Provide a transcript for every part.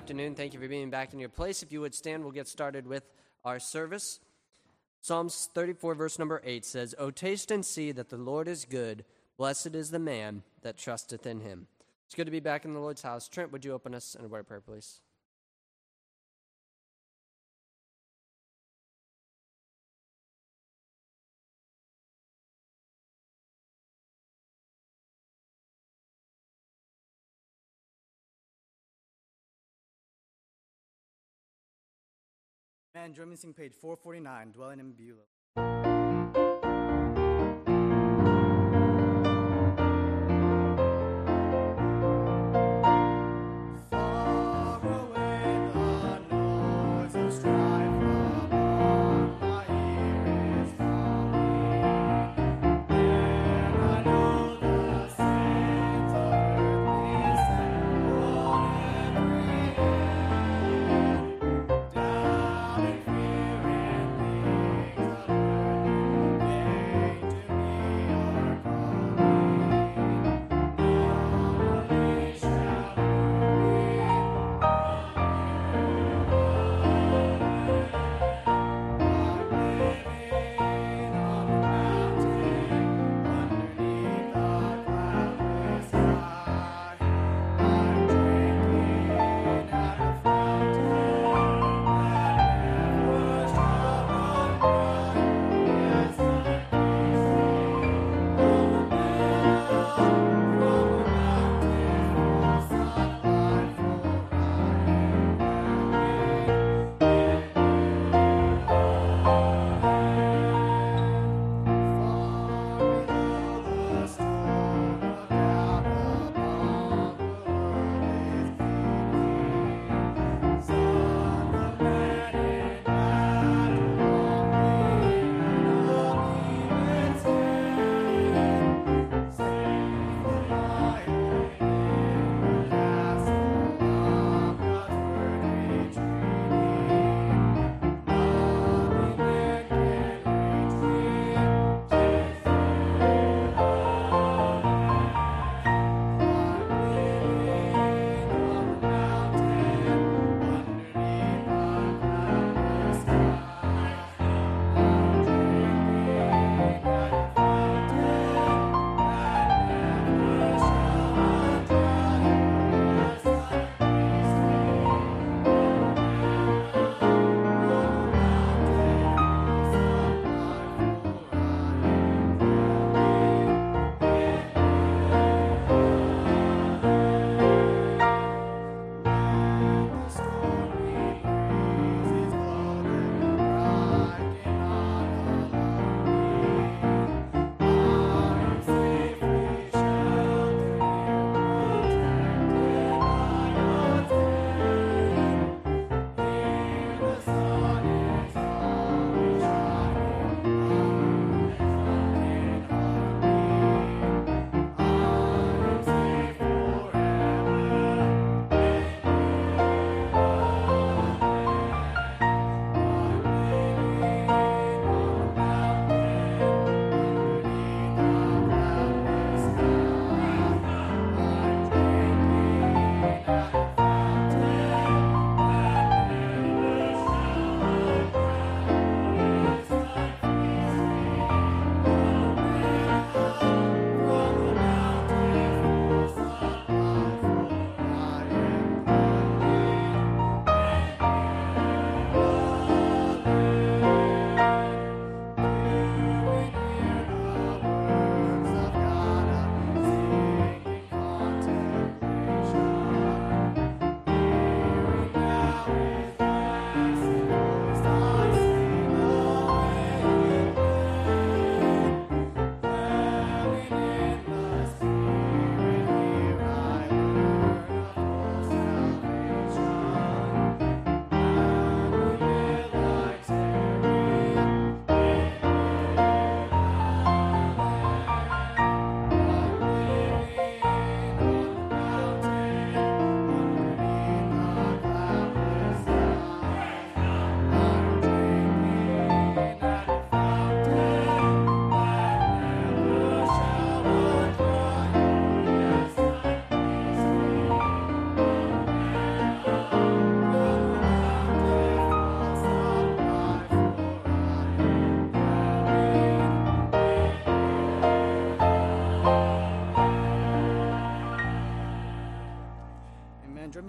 Afternoon. Thank you for being back in your place. If you would stand, we'll get started with our service. Psalms 34, verse number 8 says, O taste and see that the Lord is good. Blessed is the man that trusteth in him. It's good to be back in the Lord's house. Trent, would you open us in a word of prayer, please? Join me sing page 449, Dwelling in Beulah.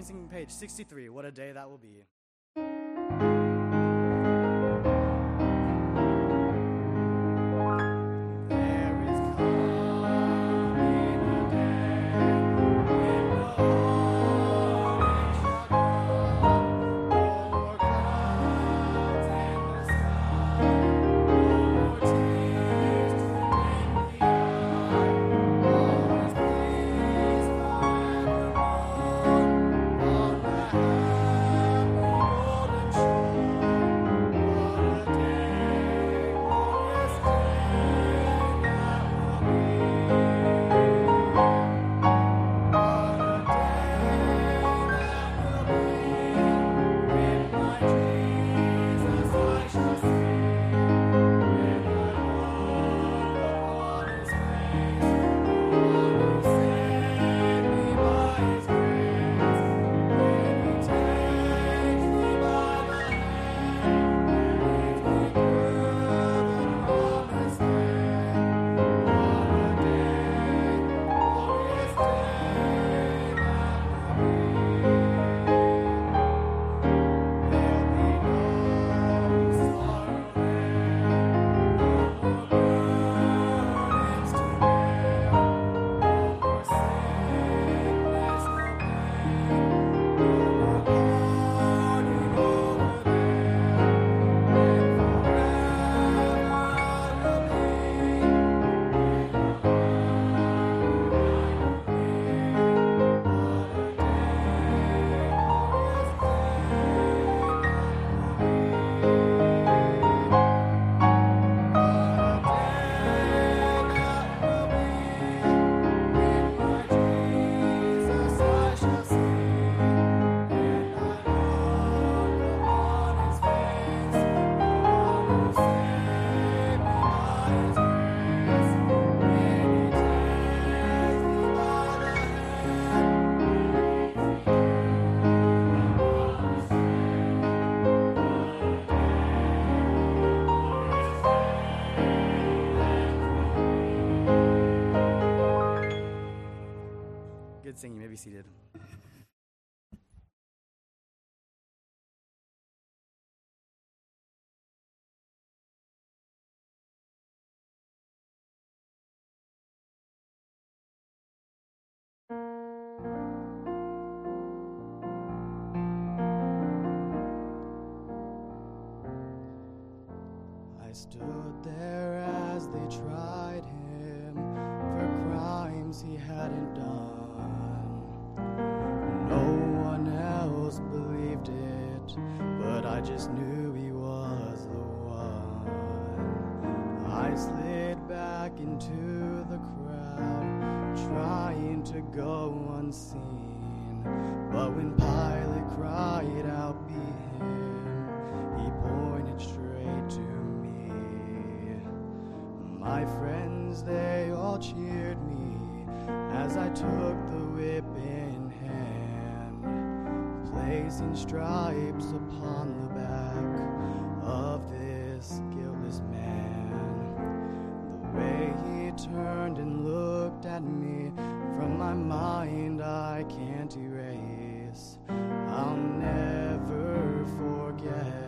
Page 63. What a day that will You may be seated. I stood there as they tried him for crimes he hadn't done. No one else believed it, but I just knew he was the one. I slid back into the crowd, trying to go unseen. But when Pilate cried out, Be him, he pointed straight to me. My friends, they all cheered me as I took the whip in hand, placing stripes upon the back of this guiltless man. The way he turned and looked at me from my mind, I can't erase. I'll never forget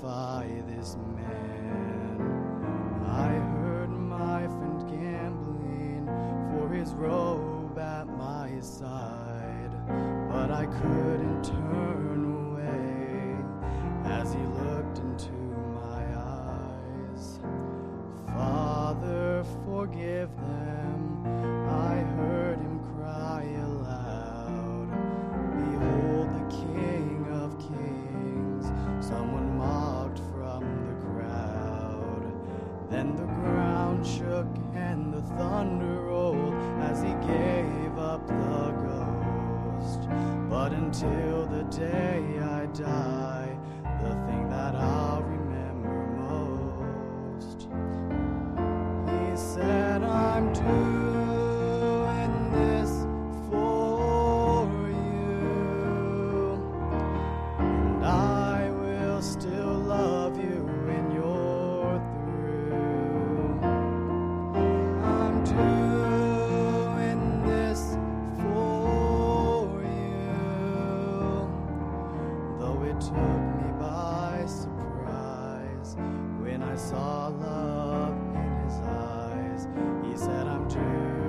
crucify this until the day I die, me by surprise when I saw love in his eyes. He said, I'm doing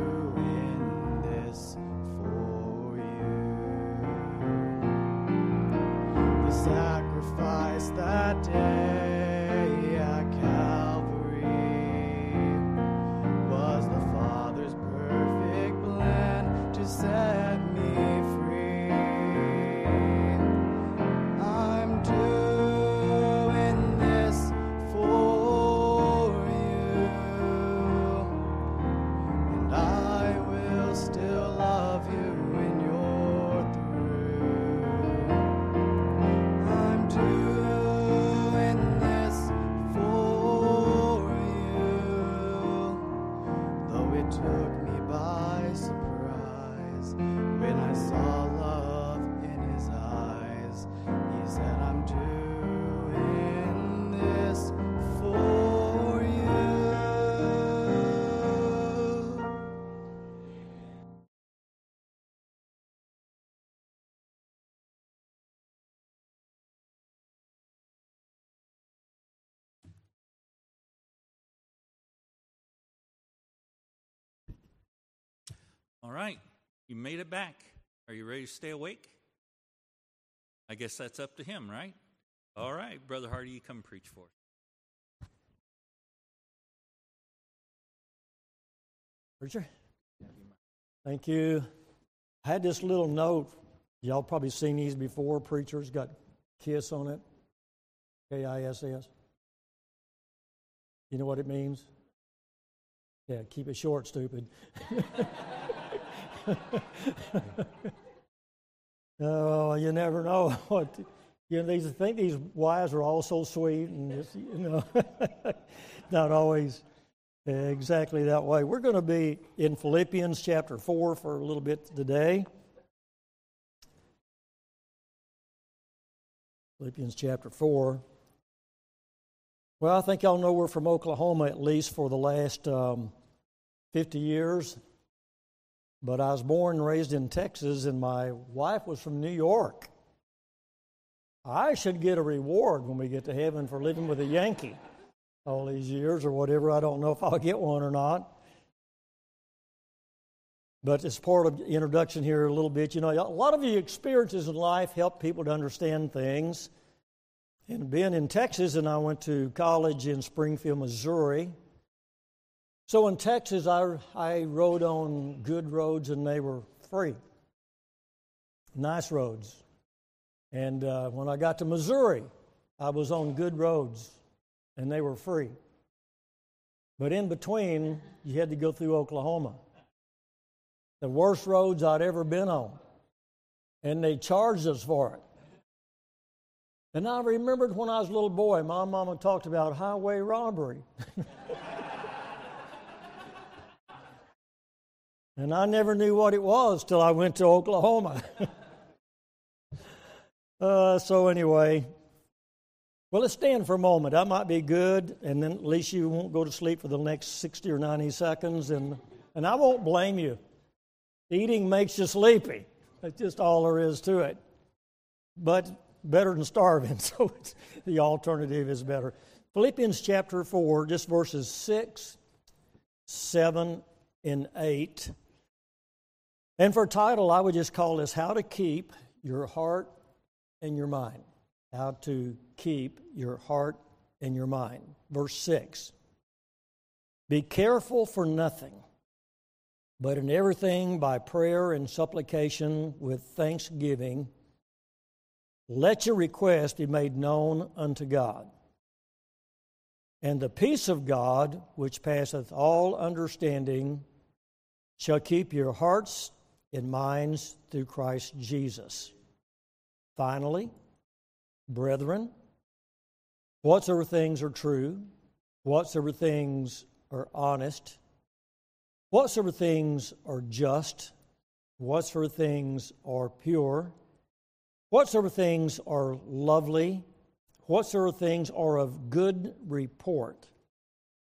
All right, you made it back. Are you ready to stay awake? I guess that's up to him, right? All right, Brother Hardy, you come preach for us. Preacher? Thank you. I had this little note. Y'all probably seen these before. Preachers got KISS on it. K I S S. You know what it means? Yeah, keep it short, stupid. oh, you never know what. You know, these think these wives are all so sweet, and just, you know, not always exactly that way. We're going to be in Philippians chapter 4 for a little bit today. Philippians chapter 4. Well, I think y'all know we're from Oklahoma at least for the last um, 50 years. But I was born and raised in Texas, and my wife was from New York. I should get a reward when we get to heaven for living with a Yankee all these years or whatever. I don't know if I'll get one or not. But as part of the introduction here a little bit, you know, a lot of the experiences in life help people to understand things. And being in Texas, and I went to college in Springfield, Missouri. So in Texas, I, I rode on good roads and they were free. Nice roads. And uh, when I got to Missouri, I was on good roads and they were free. But in between, you had to go through Oklahoma. The worst roads I'd ever been on. And they charged us for it. And I remembered when I was a little boy, my mama talked about highway robbery. and I never knew what it was till I went to Oklahoma. uh, so, anyway, well, let's stand for a moment. I might be good, and then at least you won't go to sleep for the next 60 or 90 seconds, and, and I won't blame you. Eating makes you sleepy. That's just all there is to it. But better than starving, so the alternative is better. Philippians chapter 4, just verses 6, 7, and 8. And for title, I would just call this How to Keep Your Heart and Your Mind. How to Keep Your Heart and Your Mind. Verse 6 Be careful for nothing, but in everything by prayer and supplication with thanksgiving let your request be made known unto God. And the peace of God, which passeth all understanding, shall keep your hearts and minds through Christ Jesus. Finally, brethren, whatsoever things are true, whatsoever things are honest, whatsoever things are just, whatsoever things are pure, whatsoever things are lovely, whatsoever things are of good report,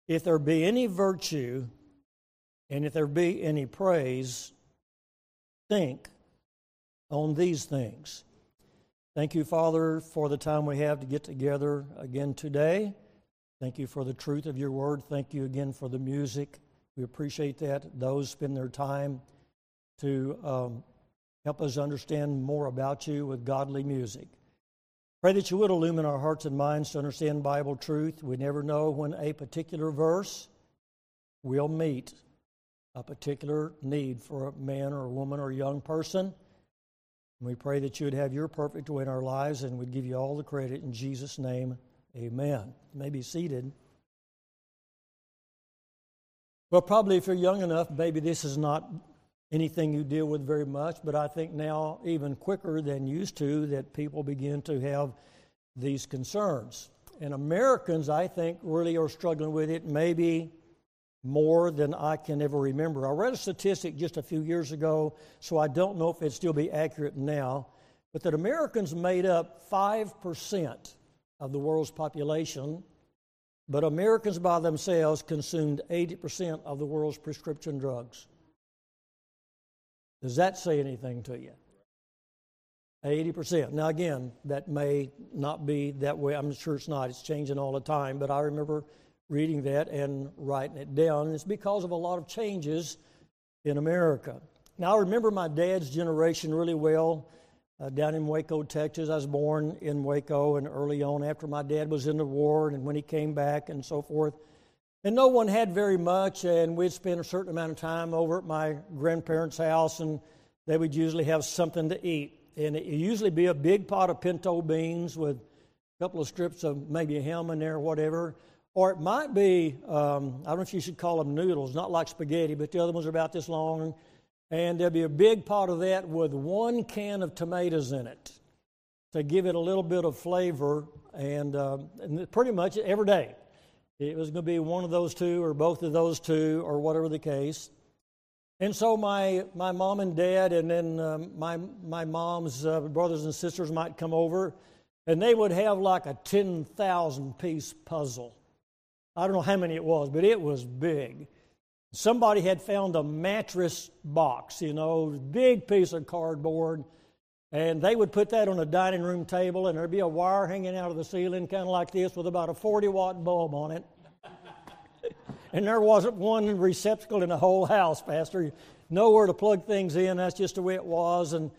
if there be any virtue, and if there be any praise, think on these things. Thank you, Father, for the time we have to get together again today. Thank you for the truth of your word. Thank you again for the music. We appreciate that. Those spend their time to um, help us understand more about you with godly music. Pray that you would illumine our hearts and minds to understand Bible truth. We never know when a particular verse will meet a particular need for a man or a woman or a young person. We pray that you would have your perfect way in our lives and we'd give you all the credit in Jesus' name. Amen. You may be seated. Well, probably if you're young enough, maybe this is not anything you deal with very much, but I think now, even quicker than used to, that people begin to have these concerns. And Americans, I think, really are struggling with it. Maybe more than I can ever remember. I read a statistic just a few years ago, so I don't know if it still be accurate now, but that Americans made up 5% of the world's population, but Americans by themselves consumed 80% of the world's prescription drugs. Does that say anything to you? 80%. Now, again, that may not be that way. I'm sure it's not. It's changing all the time. But I remember reading that and writing it down. And it's because of a lot of changes in America. Now, I remember my dad's generation really well uh, down in Waco, Texas. I was born in Waco and early on after my dad was in the war and when he came back and so forth. And no one had very much, and we'd spend a certain amount of time over at my grandparents' house, and they would usually have something to eat. And it usually be a big pot of pinto beans with a couple of strips of maybe ham in there or whatever. Or it might be, um, I don't know if you should call them noodles, not like spaghetti, but the other ones are about this long. And there'll be a big pot of that with one can of tomatoes in it to give it a little bit of flavor. And, uh, and pretty much every day, it was going to be one of those two or both of those two or whatever the case. And so my, my mom and dad, and then um, my, my mom's uh, brothers and sisters might come over, and they would have like a 10,000 piece puzzle. I don't know how many it was, but it was big. Somebody had found a mattress box, you know, big piece of cardboard, and they would put that on a dining room table, and there'd be a wire hanging out of the ceiling, kind of like this, with about a 40 watt bulb on it. and there wasn't one receptacle in the whole house, Pastor. Nowhere to plug things in. That's just the way it was. And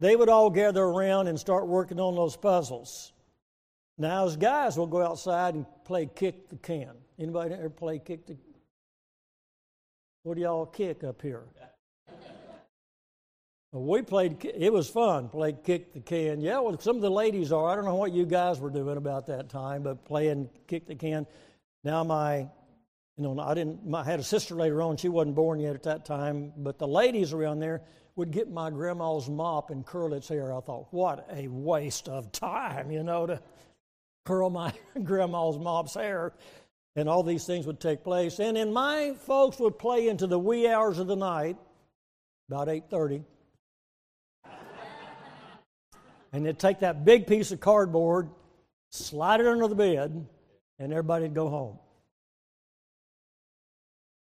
they would all gather around and start working on those puzzles. Now, as guys, we'll go outside and play kick the can. Anybody ever play kick the? What do y'all kick up here? well, we played. It was fun. Played kick the can. Yeah, well, some of the ladies are. I don't know what you guys were doing about that time, but playing kick the can. Now my, you know, I didn't. I had a sister later on. She wasn't born yet at that time, but the ladies around there would get my grandma's mop and curl its hair. I thought, what a waste of time, you know, to curl my grandma's mop's hair, and all these things would take place. And then my folks would play into the wee hours of the night, about 8:30. and they'd take that big piece of cardboard, slide it under the bed, and everybody'd go home.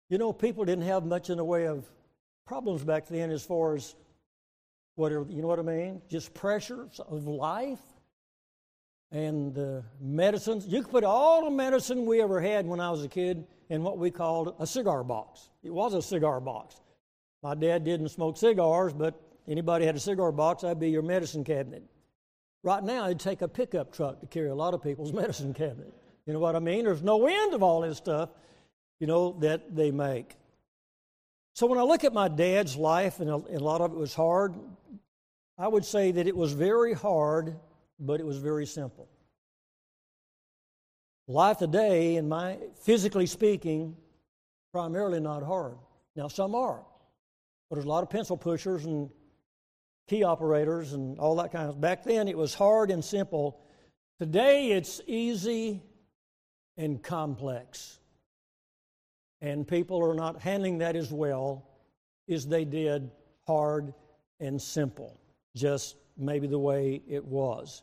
You know, people didn't have much in the way of problems back then as far as whatever, you know what I mean? Just pressures of life and medicines. You could put all the medicine we ever had when I was a kid in what we called a cigar box. It was a cigar box. My dad didn't smoke cigars, but anybody had a cigar box, that'd be your medicine cabinet. Right now, it'd take a pickup truck to carry a lot of people's medicine cabinet. You know what I mean? There's no end of all this stuff, you know, that they make. So when I look at my dad's life, and a lot of it was hard, I would say that it was very hard but it was very simple. Life today, in my physically speaking, primarily not hard. Now some are. But there's a lot of pencil pushers and key operators and all that kind of. Back then, it was hard and simple. Today, it's easy and complex. And people are not handling that as well as they did hard and simple, just maybe the way it was.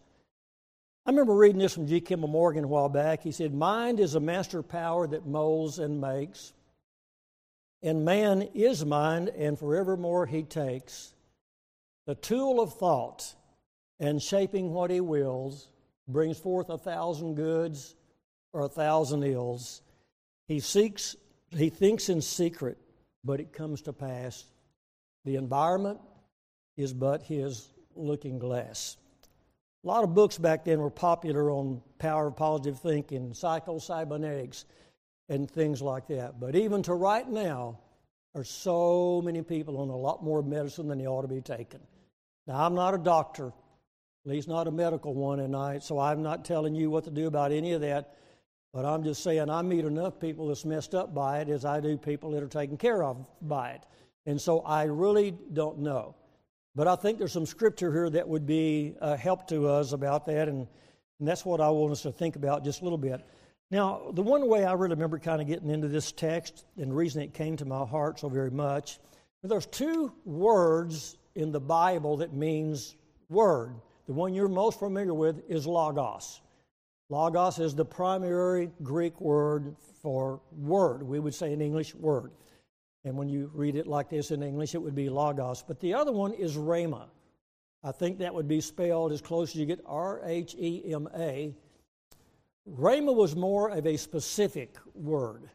I remember reading this from G. Campbell Morgan a while back. He said, Mind is a master power that molds and makes, and man is mind, and forevermore he takes. The tool of thought and shaping what he wills brings forth a thousand goods or a thousand ills. He seeks, he thinks in secret, but it comes to pass. The environment is but his looking glass. A lot of books back then were popular on power of positive thinking, psycho-cybernetics, and things like that. But even to right now, there's so many people on a lot more medicine than they ought to be taking. Now, I'm not a doctor, at least not a medical one, and I, so I'm not telling you what to do about any of that. But I'm just saying I meet enough people that's messed up by it as I do people that are taken care of by it. And so I really don't know. But I think there's some scripture here that would be a help to us about that, and, and that's what I want us to think about just a little bit. Now, the one way I really remember kind of getting into this text, and the reason it came to my heart so very much, there's two words in the Bible that means word. The one you're most familiar with is logos. Logos is the primary Greek word for word. We would say in English, word. And when you read it like this in English, it would be logos. But the other one is rhema. I think that would be spelled as close as you get R H E M A. Rhema was more of a specific word.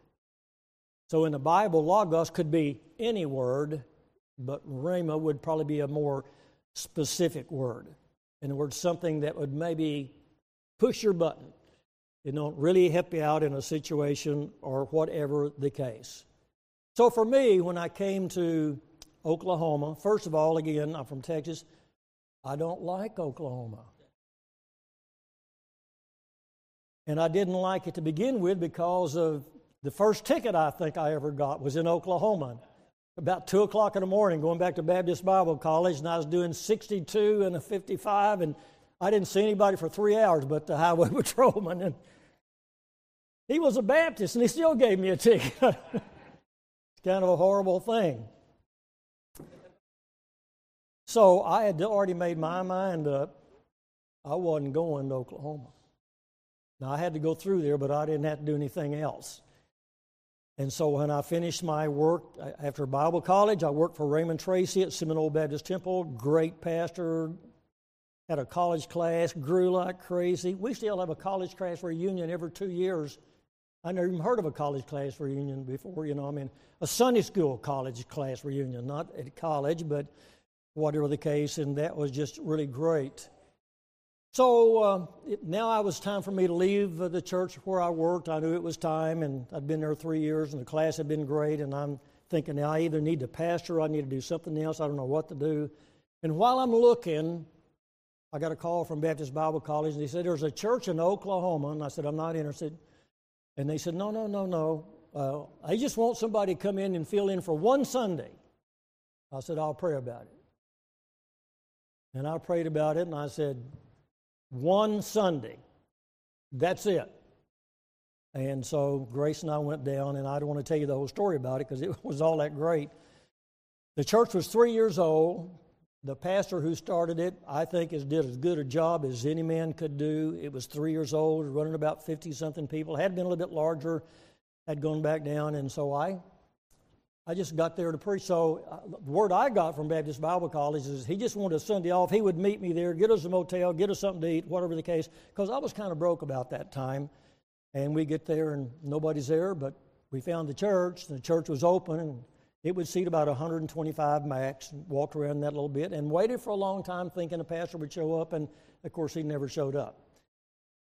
So in the Bible, logos could be any word, but rhema would probably be a more specific word. In other words, something that would maybe push your button, you know, really help you out in a situation or whatever the case. So for me, when I came to Oklahoma, first of all, again, I'm from Texas, I don't like Oklahoma. And I didn't like it to begin with because of the first ticket I think I ever got was in Oklahoma. About 2 o'clock in the morning, going back to Baptist Bible College, and I was doing 62 and a 55, and I didn't see anybody for three hours but the highway patrolman. And he was a Baptist, and he still gave me a ticket. kind of a horrible thing. So I had already made my mind up. I wasn't going to Oklahoma. Now I had to go through there, but I didn't have to do anything else. And so when I finished my work after Bible college, I worked for Raymond Tracy at Seminole Baptist Temple. Great pastor, had a college class, grew like crazy. We still have a college class reunion every two years I never even heard of a college class reunion before, you know. I mean, a Sunday school college class reunion, not at college, but whatever the case, and that was just really great. So uh, it, now I was time for me to leave the church where I worked. I knew it was time, and I'd been there three years, and the class had been great. And I'm thinking now I either need to pastor, or I need to do something else. I don't know what to do. And while I'm looking, I got a call from Baptist Bible College, and they said there's a church in Oklahoma, and I said I'm not interested. And they said, No, no, no, no. Uh, I just want somebody to come in and fill in for one Sunday. I said, I'll pray about it. And I prayed about it and I said, One Sunday. That's it. And so Grace and I went down, and I don't want to tell you the whole story about it because it was all that great. The church was three years old. The pastor who started it, I think, has did as good a job as any man could do. It was three years old, running about 50 something people. Had been a little bit larger, had gone back down, and so I, I just got there to preach. So uh, the word I got from Baptist Bible College is he just wanted a Sunday off. He would meet me there, get us a motel, get us something to eat, whatever the case, because I was kind of broke about that time. And we get there and nobody's there, but we found the church. and The church was open and it would seat about 125 max, walked around that little bit, and waited for a long time thinking a pastor would show up, and of course, he never showed up.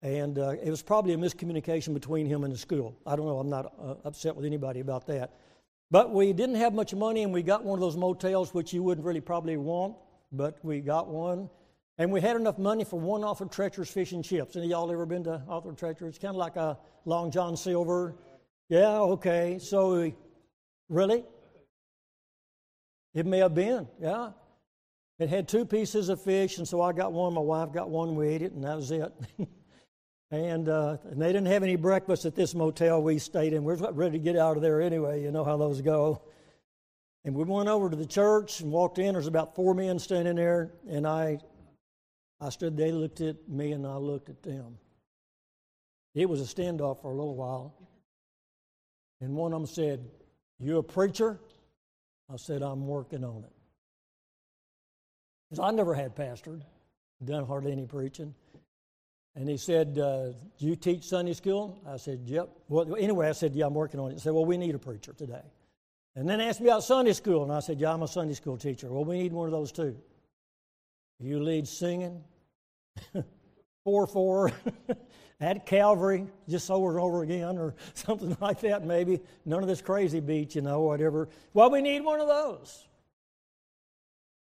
And uh, it was probably a miscommunication between him and the school. I don't know, I'm not uh, upset with anybody about that. But we didn't have much money, and we got one of those motels, which you wouldn't really probably want, but we got one. And we had enough money for one off of Treacher's fish and chips. Any of y'all ever been to Arthur Treacher? It's kind of like a Long John Silver. Yeah, okay. So, we, really? It may have been, yeah. It had two pieces of fish, and so I got one. My wife got one. We ate it, and that was it. and, uh, and they didn't have any breakfast at this motel we stayed in. We we're ready to get out of there anyway. You know how those go. And we went over to the church and walked in. There's about four men standing there, and I, I stood. They looked at me, and I looked at them. It was a standoff for a little while. And one of them said, "You a preacher?" I said, "I'm working on it." Because I never had pastored, done hardly any preaching. And he said, uh, Do you teach Sunday school? I said, Yep. Well, anyway, I said, Yeah, I'm working on it. He said, Well, we need a preacher today. And then asked me about Sunday school, and I said, Yeah, I'm a Sunday school teacher. Well, we need one of those too. You lead singing, 4 4 at Calvary, just over and over again, or something like that, maybe. None of this crazy beat, you know, whatever. Well, we need one of those.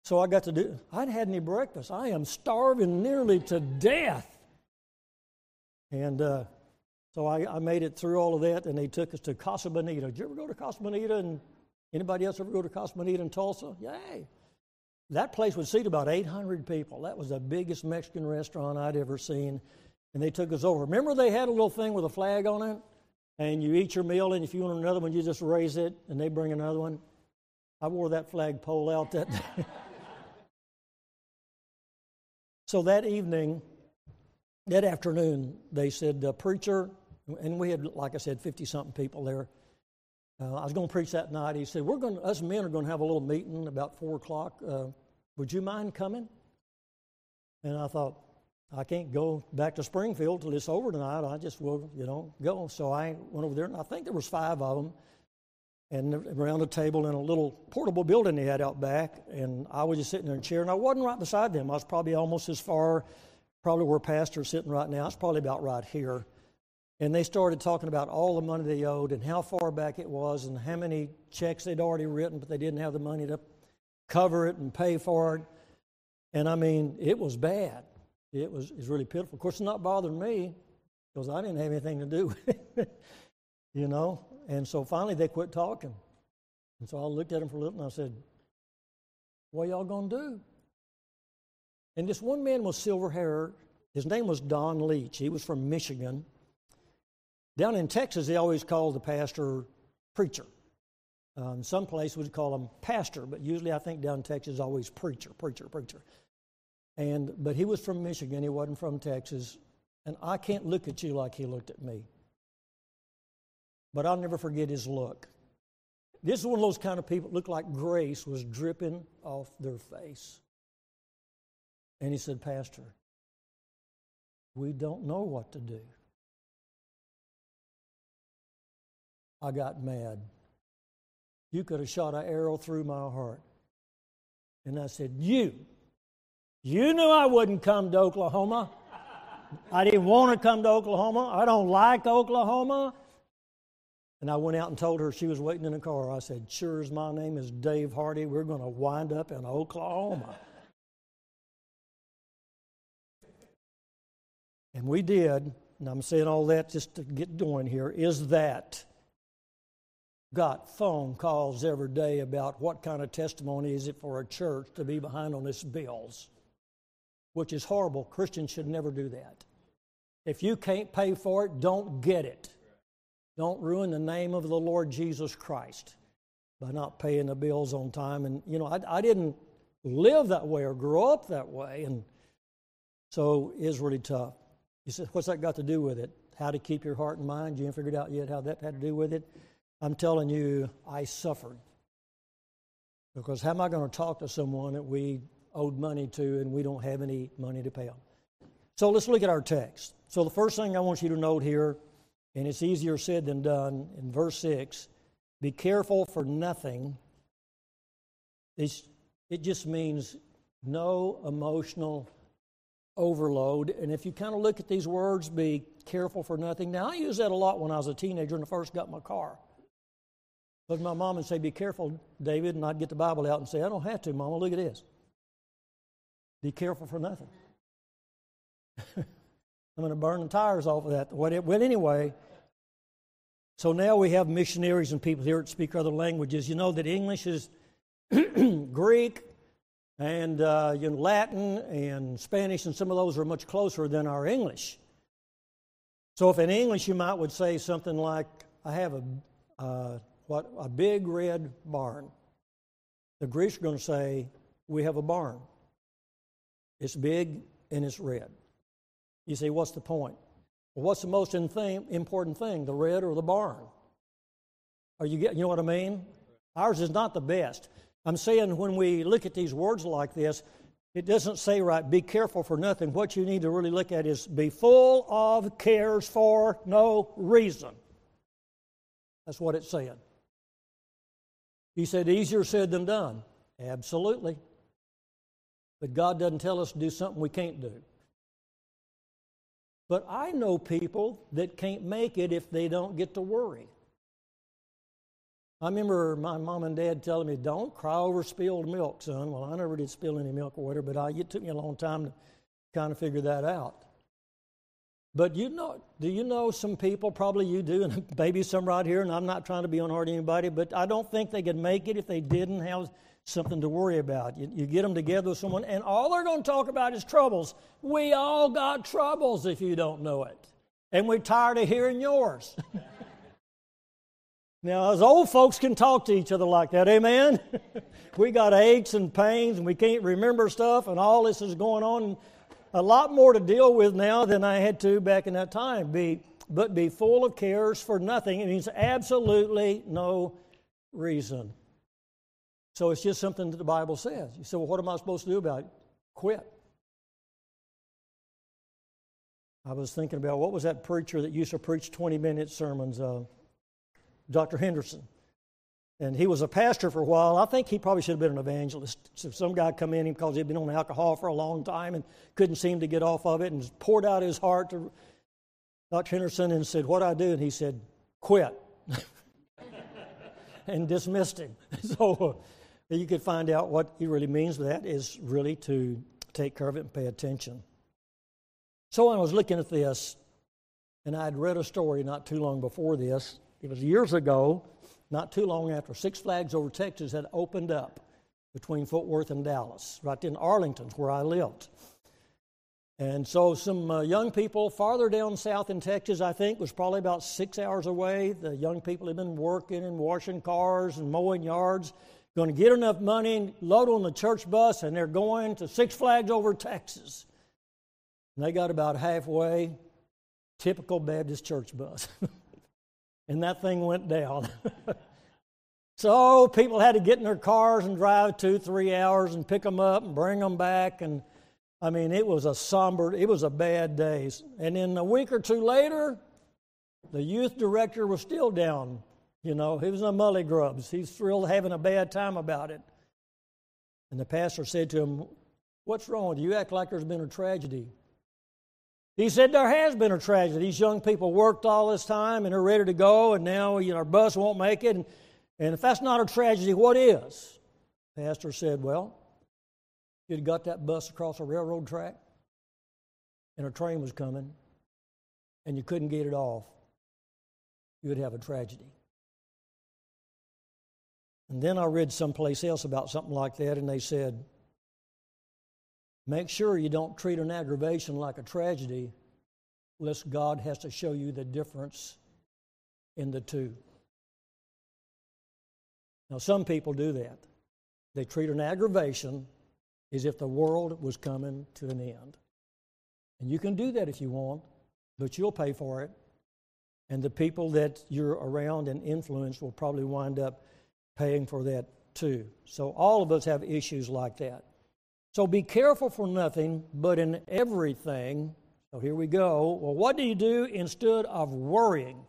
So I got to do, I hadn't had any breakfast. I am starving nearly to death. And uh, so I, I, made it through all of that, and they took us to Casa Bonita. Did you ever go to Casa Bonita? And anybody else ever go to Casa Bonita in Tulsa? Yay! That place would seat about 800 people. That was the biggest Mexican restaurant I'd ever seen. And they took us over. Remember, they had a little thing with a flag on it? And you eat your meal, and if you want another one, you just raise it, and they bring another one. I wore that flag pole out that day. So that evening, that afternoon, they said, Preacher, and we had, like I said, 50 something people there. Uh, I was going to preach that night. He said, We're going, us men are going to have a little meeting about 4 o'clock. Uh, would you mind coming? And I thought, I can't go back to Springfield till it's over tonight. I just will, you know, go. So I went over there, and I think there was five of them and around a table in a little portable building they had out back. And I was just sitting there in a chair, and I wasn't right beside them. I was probably almost as far, probably where Pastor's sitting right now. It's probably about right here. And they started talking about all the money they owed and how far back it was and how many checks they'd already written, but they didn't have the money to cover it and pay for it. And I mean, it was bad. It was, it was really pitiful. Of course, it's not bothering me because I didn't have anything to do with it. you know, and so finally they quit talking. And so I looked at them for a little and I said, What y'all gonna do? And this one man was silver haired. His name was Don Leach. He was from Michigan. Down in Texas, they always called the pastor preacher. Um, some places would call him pastor, but usually I think down in Texas always preacher, preacher, preacher. And but he was from Michigan. He wasn't from Texas. And I can't look at you like he looked at me but I'll never forget his look. This is one of those kind of people that looked like grace was dripping off their face. And he said, Pastor, we don't know what to do. I got mad. You could have shot an arrow through my heart. And I said, You, you knew I wouldn't come to Oklahoma. I didn't want to come to Oklahoma. I don't like Oklahoma. And I went out and told her she was waiting in the car. I said, Sure as my name is Dave Hardy, we're going to wind up in Oklahoma. and we did, and I'm saying all that just to get going here, is that got phone calls every day about what kind of testimony is it for a church to be behind on its bills, which is horrible. Christians should never do that. If you can't pay for it, don't get it. Don't ruin the name of the Lord Jesus Christ by not paying the bills on time. And, you know, I, I didn't live that way or grow up that way. And so it's really tough. He said, What's that got to do with it? How to keep your heart and mind? You haven't figured out yet how that had to do with it? I'm telling you, I suffered. Because how am I going to talk to someone that we owed money to and we don't have any money to pay them? So let's look at our text. So the first thing I want you to note here and it's easier said than done. In verse 6, be careful for nothing. It's, it just means no emotional overload. And if you kind of look at these words, be careful for nothing. Now, I used that a lot when I was a teenager and I first got my car. But my mom would say, Be careful, David, and I'd get the Bible out and say, I don't have to, Mama, look at this. Be careful for nothing. I'm going to burn the tires off of that. Well, anyway, so now we have missionaries and people here that speak other languages. You know that English is Greek and uh, you know, Latin and Spanish, and some of those are much closer than our English. So, if in English you might would say something like, "I have a uh, what a big red barn," the Greeks are going to say, "We have a barn. It's big and it's red." You say, "What's the point?" Well, what's the most important thing, the red or the barn? Are you get, you know what I mean? Ours is not the best. I'm saying when we look at these words like this, it doesn't say right, be careful for nothing. What you need to really look at is be full of cares for no reason. That's what it's saying. He said, easier said than done. Absolutely. But God doesn't tell us to do something we can't do. But I know people that can't make it if they don't get to worry. I remember my mom and dad telling me, "Don't cry over spilled milk, son." Well, I never did spill any milk or whatever, but I, it took me a long time to kind of figure that out. But you know, do you know some people? Probably you do, and maybe some right here. And I'm not trying to be on hard anybody, but I don't think they could make it if they didn't have something to worry about. You, you get them together with someone, and all they're going to talk about is troubles. We all got troubles if you don't know it, and we're tired of hearing yours. Now, as old folks can talk to each other like that, amen? we got aches and pains and we can't remember stuff, and all this is going on. A lot more to deal with now than I had to back in that time. Be, but be full of cares for nothing. It means absolutely no reason. So it's just something that the Bible says. You say, well, what am I supposed to do about it? Quit. I was thinking about what was that preacher that used to preach 20 minute sermons? Uh, Dr. Henderson. And he was a pastor for a while. I think he probably should have been an evangelist. So some guy come in because he'd been on alcohol for a long time and couldn't seem to get off of it and poured out his heart to Dr. Henderson and said, What I do? And he said, Quit. and dismissed him. So uh, you could find out what he really means that is really to take care of it and pay attention. So I was looking at this, and I'd read a story not too long before this it was years ago, not too long after Six Flags Over Texas had opened up between Fort Worth and Dallas, right in Arlington, where I lived. And so, some uh, young people farther down south in Texas, I think, was probably about six hours away. The young people had been working and washing cars and mowing yards, going to get enough money, load on the church bus, and they're going to Six Flags over Texas. And they got about halfway, typical Baptist church bus. and that thing went down. so people had to get in their cars and drive two, three hours and pick them up and bring them back. And I mean, it was a somber, it was a bad day. And then a week or two later, the youth director was still down. You know, he was in the mully grubs. He's thrilled having a bad time about it. And the pastor said to him, What's wrong? You act like there's been a tragedy. He said there has been a tragedy. These young people worked all this time and are ready to go, and now you know, our bus won't make it. And, and if that's not a tragedy, what is? The pastor said, Well, you'd got that bus across a railroad track, and a train was coming, and you couldn't get it off, you would have a tragedy. And then I read someplace else about something like that, and they said, Make sure you don't treat an aggravation like a tragedy, lest God has to show you the difference in the two. Now, some people do that. They treat an aggravation as if the world was coming to an end. And you can do that if you want, but you'll pay for it. And the people that you're around and influence will probably wind up paying for that too. So, all of us have issues like that. So be careful for nothing, but in everything. So here we go. Well, what do you do instead of worrying?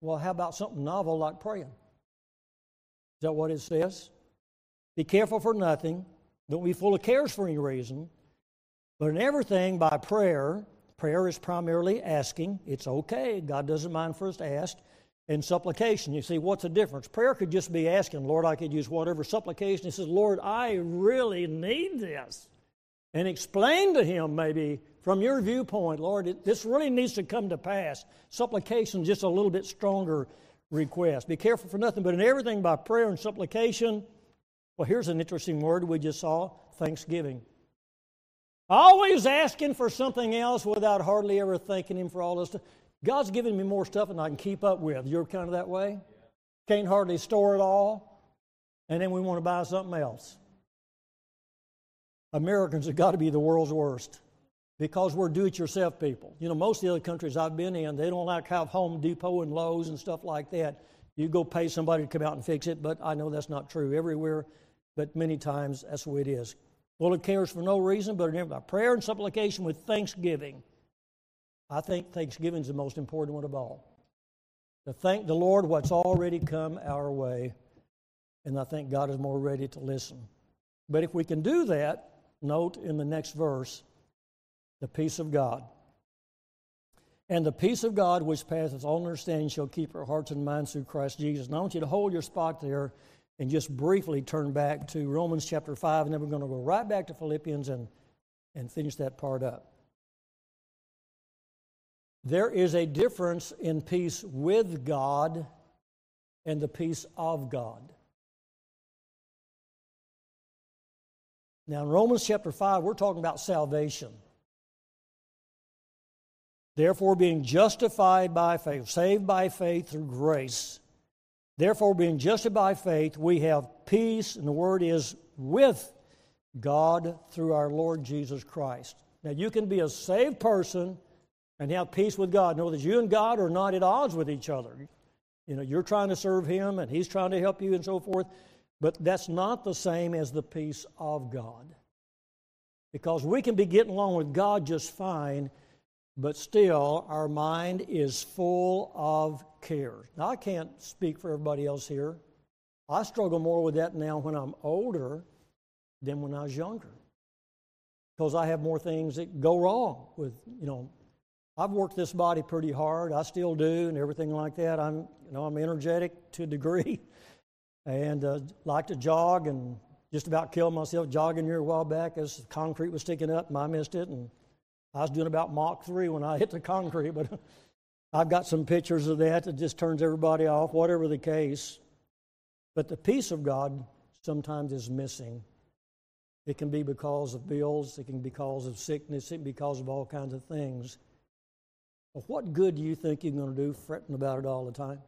Well, how about something novel like praying? Is that what it says? Be careful for nothing. Don't be full of cares for any reason. But in everything, by prayer, prayer is primarily asking. It's okay. God doesn't mind for us to ask and supplication. You see, what's the difference? Prayer could just be asking, Lord, I could use whatever. Supplication, he says, Lord, I really need this. And explain to him, maybe from your viewpoint, Lord, it, this really needs to come to pass. Supplication, just a little bit stronger request. Be careful for nothing, but in everything by prayer and supplication. Well, here's an interesting word we just saw thanksgiving. Always asking for something else without hardly ever thanking Him for all this. God's giving me more stuff than I can keep up with. You're kind of that way? Can't hardly store it all, and then we want to buy something else. Americans have got to be the world's worst because we're do it yourself people. You know, most of the other countries I've been in, they don't like have Home Depot and Lowe's and stuff like that. You go pay somebody to come out and fix it, but I know that's not true everywhere, but many times that's the way it is. Well, it cares for no reason, but by prayer and supplication with thanksgiving. I think Thanksgiving is the most important one of all. To thank the Lord what's already come our way, and I think God is more ready to listen. But if we can do that, note in the next verse, the peace of God. And the peace of God, which passeth all understanding, shall keep our hearts and minds through Christ Jesus. And I want you to hold your spot there and just briefly turn back to Romans chapter 5, and then we're going to go right back to Philippians and, and finish that part up. There is a difference in peace with God and the peace of God. Now, in Romans chapter 5, we're talking about salvation. Therefore, being justified by faith, saved by faith through grace. Therefore, being justified by faith, we have peace, and the word is with God through our Lord Jesus Christ. Now, you can be a saved person and have peace with God. Know that you and God are not at odds with each other. You know, you're trying to serve Him, and He's trying to help you, and so forth. But that's not the same as the peace of God. Because we can be getting along with God just fine but still our mind is full of cares. Now, I can't speak for everybody else here. I struggle more with that now when I'm older than when I was younger because I have more things that go wrong with, you know, I've worked this body pretty hard. I still do, and everything like that. I'm, you know, I'm energetic to a degree, and uh, like to jog, and just about killed myself jogging here a while back as concrete was sticking up, and I missed it, and I was doing about Mach 3 when I hit the concrete, but I've got some pictures of that that just turns everybody off, whatever the case. But the peace of God sometimes is missing. It can be because of bills, it can be because of sickness, it can be because of all kinds of things. But what good do you think you're going to do fretting about it all the time?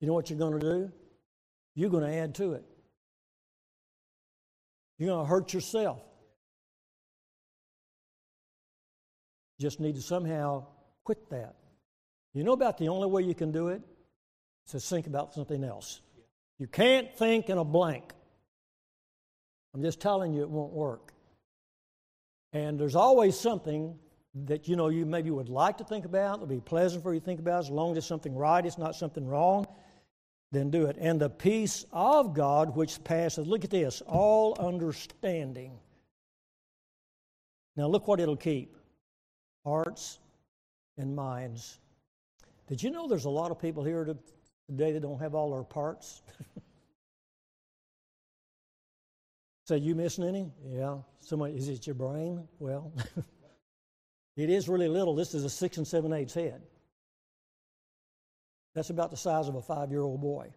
You know what you're going to do? You're going to add to it. You're going to hurt yourself. You just need to somehow quit that. You know about the only way you can do it? To think about something else. You can't think in a blank. I'm just telling you it won't work. And there's always something that you know you maybe would like to think about, it'll be pleasant for you to think about, as long as it's something right, it's not something wrong, then do it. And the peace of God which passes, look at this, all understanding. Now look what it'll keep hearts, and minds. Did you know there's a lot of people here today that don't have all their parts? Say, you missing any? Yeah. Somebody, is it your brain? Well, it is really little. This is a six and seven eighths head. That's about the size of a five year old boy.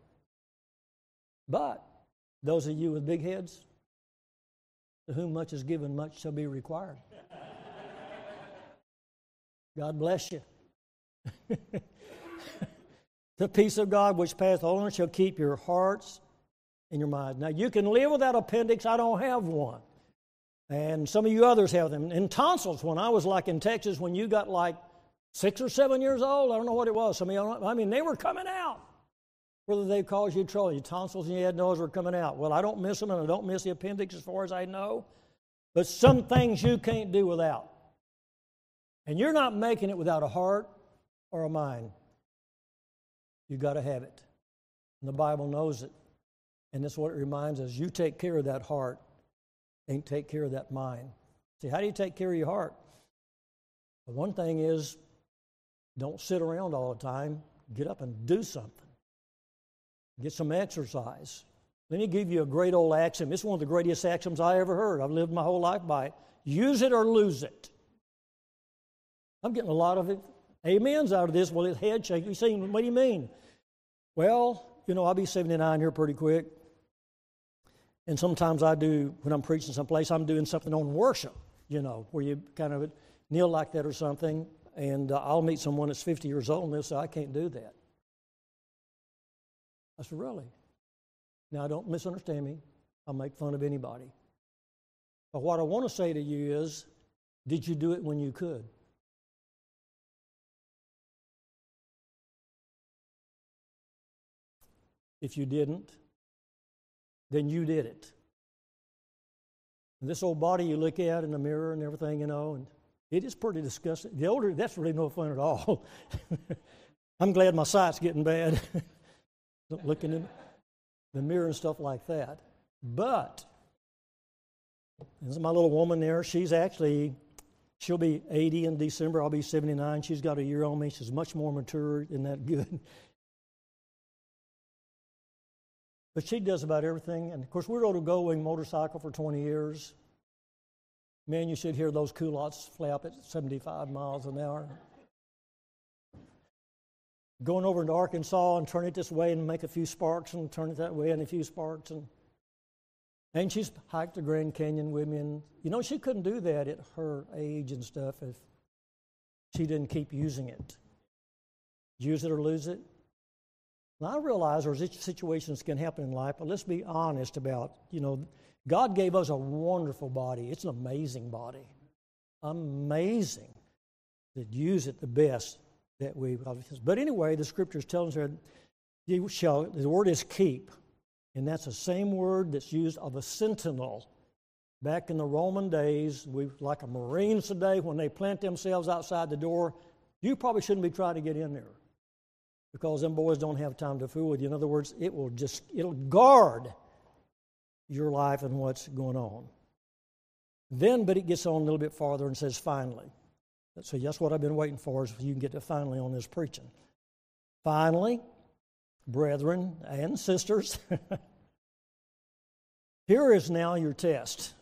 But those of you with big heads, to whom much is given, much shall be required. God bless you. the peace of God which passeth all shall keep your hearts and your minds. Now, you can live without appendix. I don't have one. And some of you others have them. In tonsils, when I was like in Texas, when you got like six or seven years old, I don't know what it was. Some of you, I mean, they were coming out. Whether they caused you trouble, your tonsils and your head nose were coming out. Well, I don't miss them, and I don't miss the appendix as far as I know. But some things you can't do without. And you're not making it without a heart or a mind. You got to have it. And the Bible knows it. And that's what it reminds us. You take care of that heart and take care of that mind. See, how do you take care of your heart? The one thing is don't sit around all the time. Get up and do something. Get some exercise. Let me give you a great old axiom. It's one of the greatest axioms I ever heard. I've lived my whole life by it. Use it or lose it. I'm getting a lot of it amens out of this. Well, his head shaking. You saying, What do you mean? Well, you know, I'll be 79 here pretty quick. And sometimes I do, when I'm preaching someplace, I'm doing something on worship, you know, where you kind of kneel like that or something. And uh, I'll meet someone that's 50 years old and they'll say, I can't do that. I said, Really? Now, don't misunderstand me. I'll make fun of anybody. But what I want to say to you is, did you do it when you could? If you didn't, then you did it. And this old body you look at in the mirror and everything, you know, and it is pretty disgusting. The older, that's really no fun at all. I'm glad my sight's getting bad. Looking in the mirror and stuff like that. But, this is my little woman there. She's actually, she'll be 80 in December. I'll be 79. She's got a year on me. She's much more mature than that good. But she does about everything. And of course, we rode a Gold Wing motorcycle for 20 years. Man, you should hear those culottes flap at 75 miles an hour. Going over into Arkansas and turn it this way and make a few sparks and turn it that way and a few sparks. And, and she's hiked the Grand Canyon with me. And, you know, she couldn't do that at her age and stuff if she didn't keep using it. Use it or lose it. Now, I realize there's situations can happen in life, but let's be honest about, you know, God gave us a wonderful body. It's an amazing body. Amazing. That use it the best that we But anyway, the scriptures tell us that you shall, the word is keep. And that's the same word that's used of a sentinel. Back in the Roman days, we like a Marines today, when they plant themselves outside the door, you probably shouldn't be trying to get in there because them boys don't have time to fool with you. In other words, it will just it'll guard your life and what's going on. Then, but it gets on a little bit farther and says, finally. So that's what I've been waiting for, is you can get to finally on this preaching. Finally, brethren and sisters, here is now your test.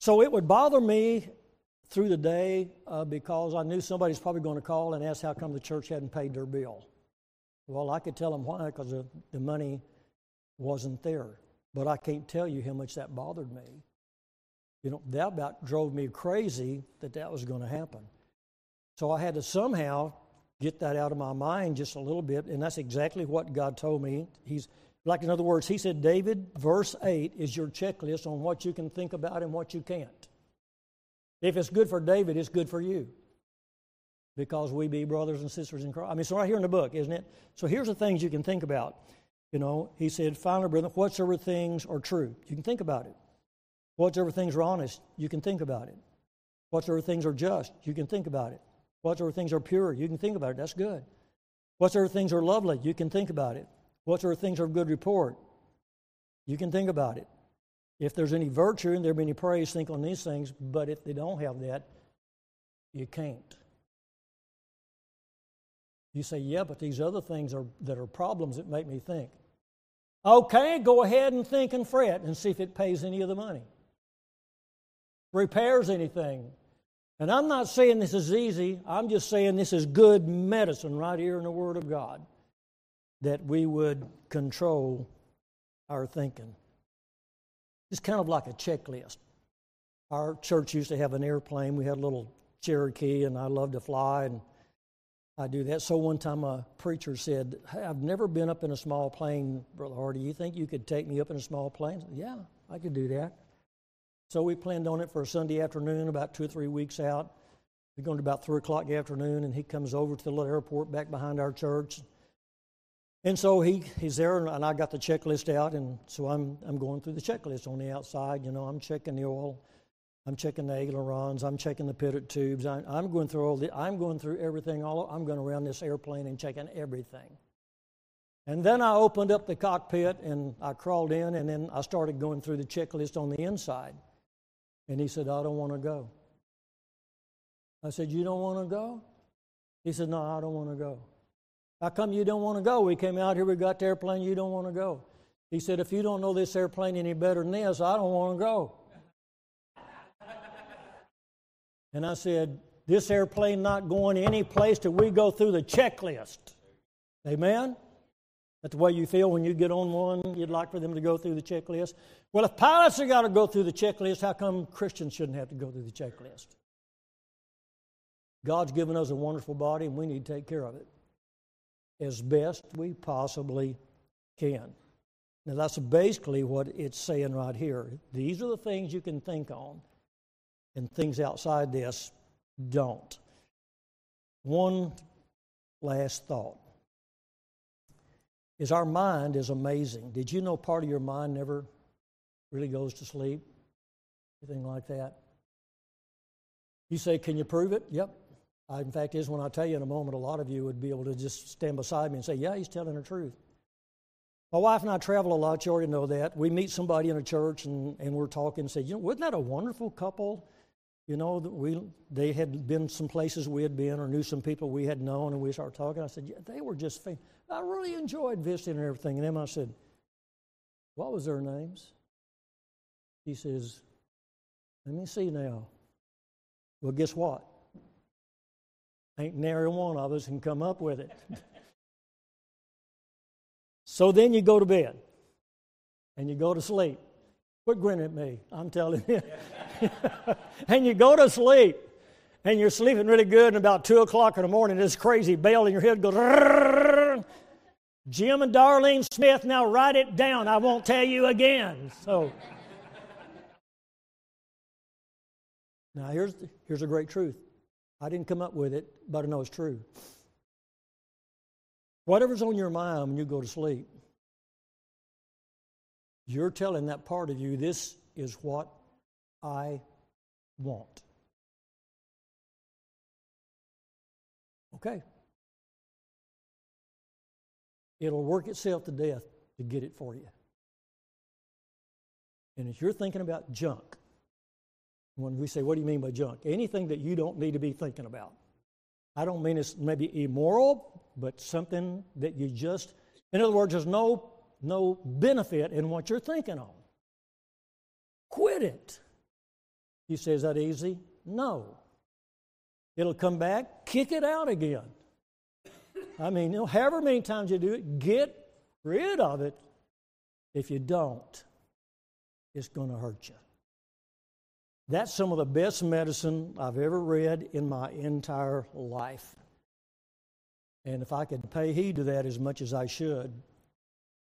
So it would bother me through the day uh, because I knew somebody's probably going to call and ask how come the church hadn't paid their bill. Well, I could tell them why because the, the money wasn't there. But I can't tell you how much that bothered me. You know, that about drove me crazy that that was going to happen. So I had to somehow get that out of my mind just a little bit, and that's exactly what God told me. He's like, in other words, He said, David, verse 8 is your checklist on what you can think about and what you can't. If it's good for David, it's good for you. Because we be brothers and sisters in Christ. I mean, it's right here in the book, isn't it? So here's the things you can think about. You know, he said, finally, brethren, whatsoever things are true. You can think about it. Whatsoever things are honest, you can think about it. Whatsoever things are just, you can think about it. Whatsoever things are pure, you can think about it. That's good. Whatsoever things are lovely, you can think about it. Whatsoever things are of good report, you can think about it. If there's any virtue and there be any praise, think on these things. But if they don't have that, you can't. You say, yeah, but these other things are, that are problems that make me think. Okay, go ahead and think and fret and see if it pays any of the money, repairs anything. And I'm not saying this is easy, I'm just saying this is good medicine right here in the Word of God that we would control our thinking. It's kind of like a checklist. Our church used to have an airplane. We had a little Cherokee, and I loved to fly, and I do that. So one time a preacher said, hey, I've never been up in a small plane, Brother Hardy. You think you could take me up in a small plane? Said, yeah, I could do that. So we planned on it for a Sunday afternoon, about two or three weeks out. We're going to about 3 o'clock in the afternoon, and he comes over to the little airport back behind our church. And so he, he's there, and I got the checklist out, and so I'm, I'm going through the checklist on the outside. You know, I'm checking the oil I'm checking the ailerons. I'm checking the pitot tubes. I'm, I'm going through all the, I'm going through everything. All I'm going around this airplane and checking everything. And then I opened up the cockpit and I crawled in and then I started going through the checklist on the inside. And he said, I don't want to go. I said, You don't want to go? He said, No, I don't want to go. How come you don't want to go? We came out here, we got the airplane, you don't want to go. He said, If you don't know this airplane any better than this, I don't want to go. And I said, This airplane not going any place till we go through the checklist. Amen? That's the way you feel when you get on one. You'd like for them to go through the checklist. Well, if pilots have got to go through the checklist, how come Christians shouldn't have to go through the checklist? God's given us a wonderful body, and we need to take care of it as best we possibly can. Now, that's basically what it's saying right here. These are the things you can think on, and things outside this don't. One last thought is our mind is amazing. Did you know part of your mind never really goes to sleep? Anything like that? You say, Can you prove it? Yep. I, in fact, is when I tell you in a moment, a lot of you would be able to just stand beside me and say, Yeah, he's telling the truth. My wife and I travel a lot. You already know that. We meet somebody in a church and, and we're talking and say, You know, wasn't that a wonderful couple? You know, we, they had been some places we had been or knew some people we had known, and we started talking. I said, Yeah, they were just, famous. I really enjoyed visiting and everything. And then I said, What was their names? He says, Let me see now. Well, guess what? Ain't nary one of us can come up with it. so then you go to bed and you go to sleep. Quit grinning at me, I'm telling you. and you go to sleep and you're sleeping really good, and about 2 o'clock in the morning, this crazy bell in your head goes. Jim and Darlene Smith, now write it down. I won't tell you again. So, now here's, here's a great truth. I didn't come up with it, but I know it's true. Whatever's on your mind when you go to sleep, you're telling that part of you, this is what I want. Okay. It'll work itself to death to get it for you. And if you're thinking about junk, when we say, what do you mean by junk? Anything that you don't need to be thinking about. I don't mean it's maybe immoral, but something that you just, in other words, there's no, no benefit in what you're thinking on. Quit it. You say, is that easy? No. It'll come back, kick it out again. I mean, however many times you do it, get rid of it. If you don't, it's going to hurt you. That's some of the best medicine I've ever read in my entire life. And if I could pay heed to that as much as I should,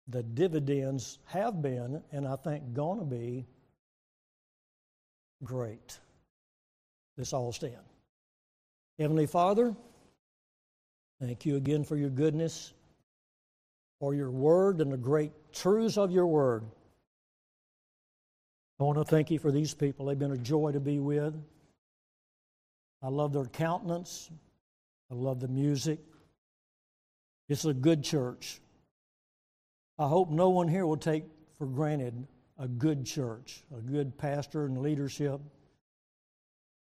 the dividends have been, and I think going to be, great. Let's all stand. Heavenly Father, thank you again for your goodness, for your word and the great truths of your word. I want to thank you for these people. They've been a joy to be with. I love their countenance. I love the music. It's a good church. I hope no one here will take for granted a good church, a good pastor and leadership,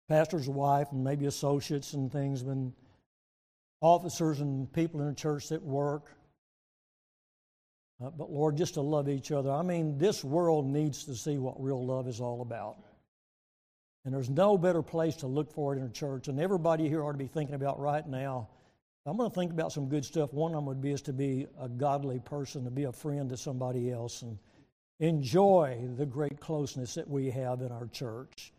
pastor's wife, and maybe associates and things, and officers and people in the church that work. Uh, but Lord, just to love each other. I mean, this world needs to see what real love is all about. And there's no better place to look for it in a church. And everybody here ought to be thinking about right now. I'm going to think about some good stuff. One of them would be is to be a godly person, to be a friend to somebody else, and enjoy the great closeness that we have in our church.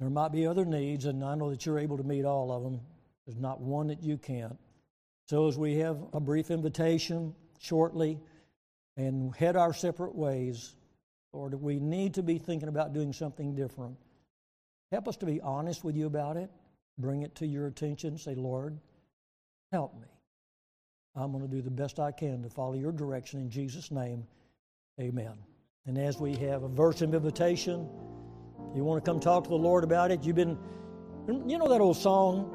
There might be other needs, and I know that you're able to meet all of them. There's not one that you can't. So, as we have a brief invitation shortly and head our separate ways, Lord, we need to be thinking about doing something different. Help us to be honest with you about it. Bring it to your attention. Say, Lord, help me. I'm going to do the best I can to follow your direction in Jesus' name. Amen. And as we have a verse of invitation, you want to come talk to the Lord about it. You've been, you know that old song,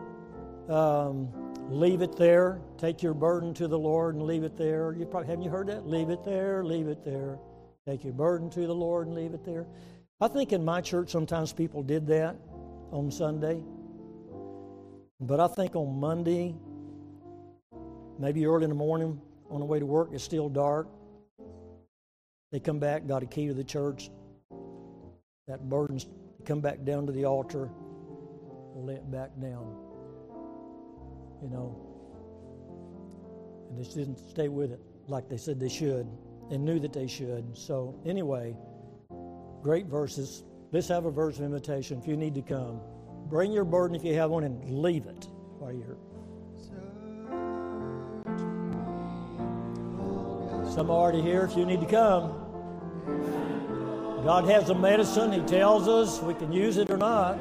um, "Leave it there." Take your burden to the Lord and leave it there. You probably haven't you heard that? Leave it there, leave it there. Take your burden to the Lord and leave it there. I think in my church sometimes people did that on Sunday, but I think on Monday, maybe early in the morning on the way to work, it's still dark. They come back, got a key to the church. That burden's come back down to the altar. lay back down. You know, and they didn't stay with it like they said they should and knew that they should. So, anyway, great verses. Let's have a verse of invitation if you need to come. Bring your burden if you have one and leave it while you're. Some are already here if you need to come. God has a medicine, He tells us we can use it or not.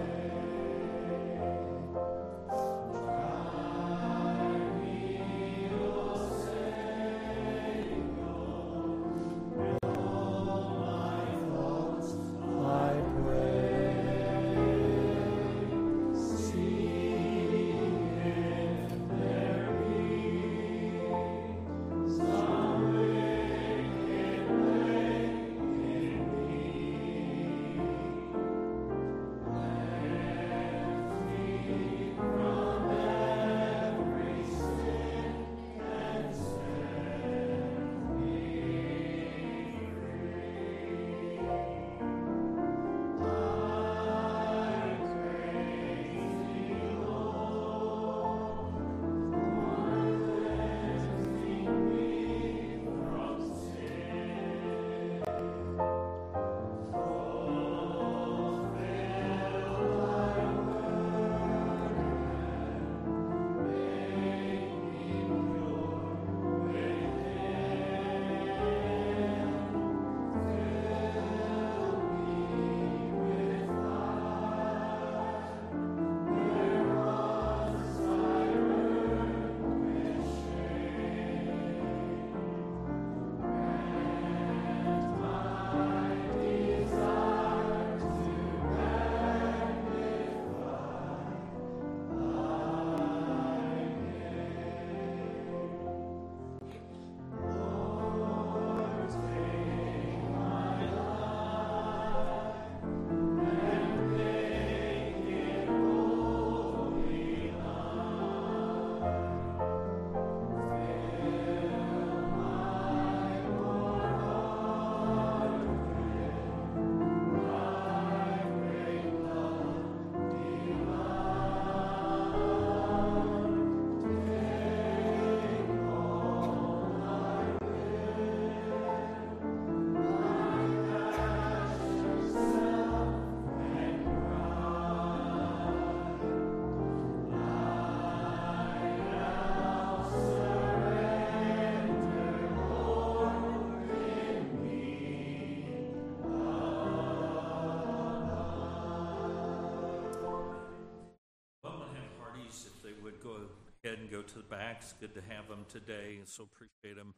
Go to the back. It's good to have them today, so appreciate them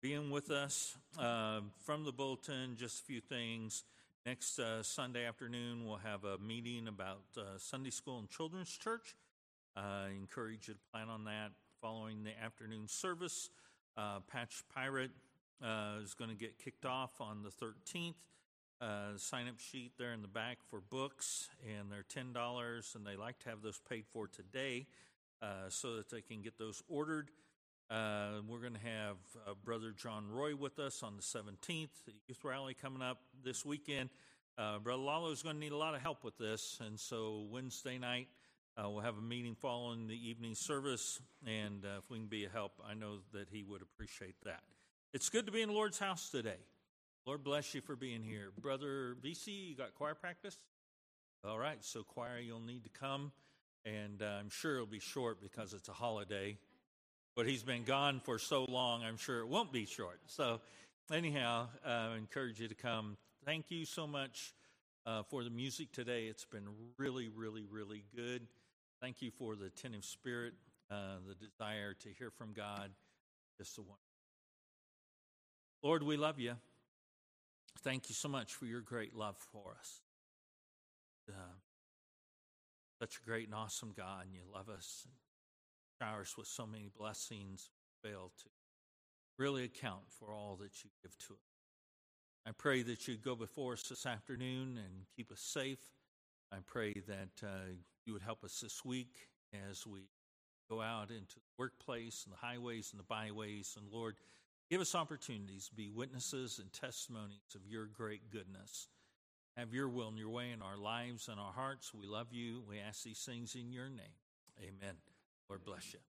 being with us. Uh, from the bulletin, just a few things. Next uh, Sunday afternoon, we'll have a meeting about uh, Sunday school and children's church. I encourage you to plan on that following the afternoon service. Uh, Patch Pirate uh, is going to get kicked off on the 13th. Uh, sign up sheet there in the back for books, and they're ten dollars, and they like to have those paid for today, uh, so that they can get those ordered. Uh, we're going to have uh, Brother John Roy with us on the seventeenth, the youth rally coming up this weekend. Uh, Brother Lalo is going to need a lot of help with this, and so Wednesday night uh, we'll have a meeting following the evening service, and if we can be a help, I know that he would appreciate that. It's good to be in the Lord's house today. Lord bless you for being here. Brother BC, you got choir practice? All right, so choir, you'll need to come, and uh, I'm sure it'll be short because it's a holiday. But he's been gone for so long, I'm sure it won't be short. So, anyhow, uh, I encourage you to come. Thank you so much uh, for the music today. It's been really, really, really good. Thank you for the attentive spirit, uh, the desire to hear from God. Just the one. Lord, we love you. Thank you so much for your great love for us. Such a great and awesome God, and you love us and shower us with so many blessings. Fail to really account for all that you give to us. I pray that you go before us this afternoon and keep us safe. I pray that uh, you would help us this week as we go out into the workplace and the highways and the byways. And Lord, give us opportunities to be witnesses and testimonies of your great goodness. Have your will and your way in our lives and our hearts. We love you. We ask these things in your name. Amen. Lord bless you.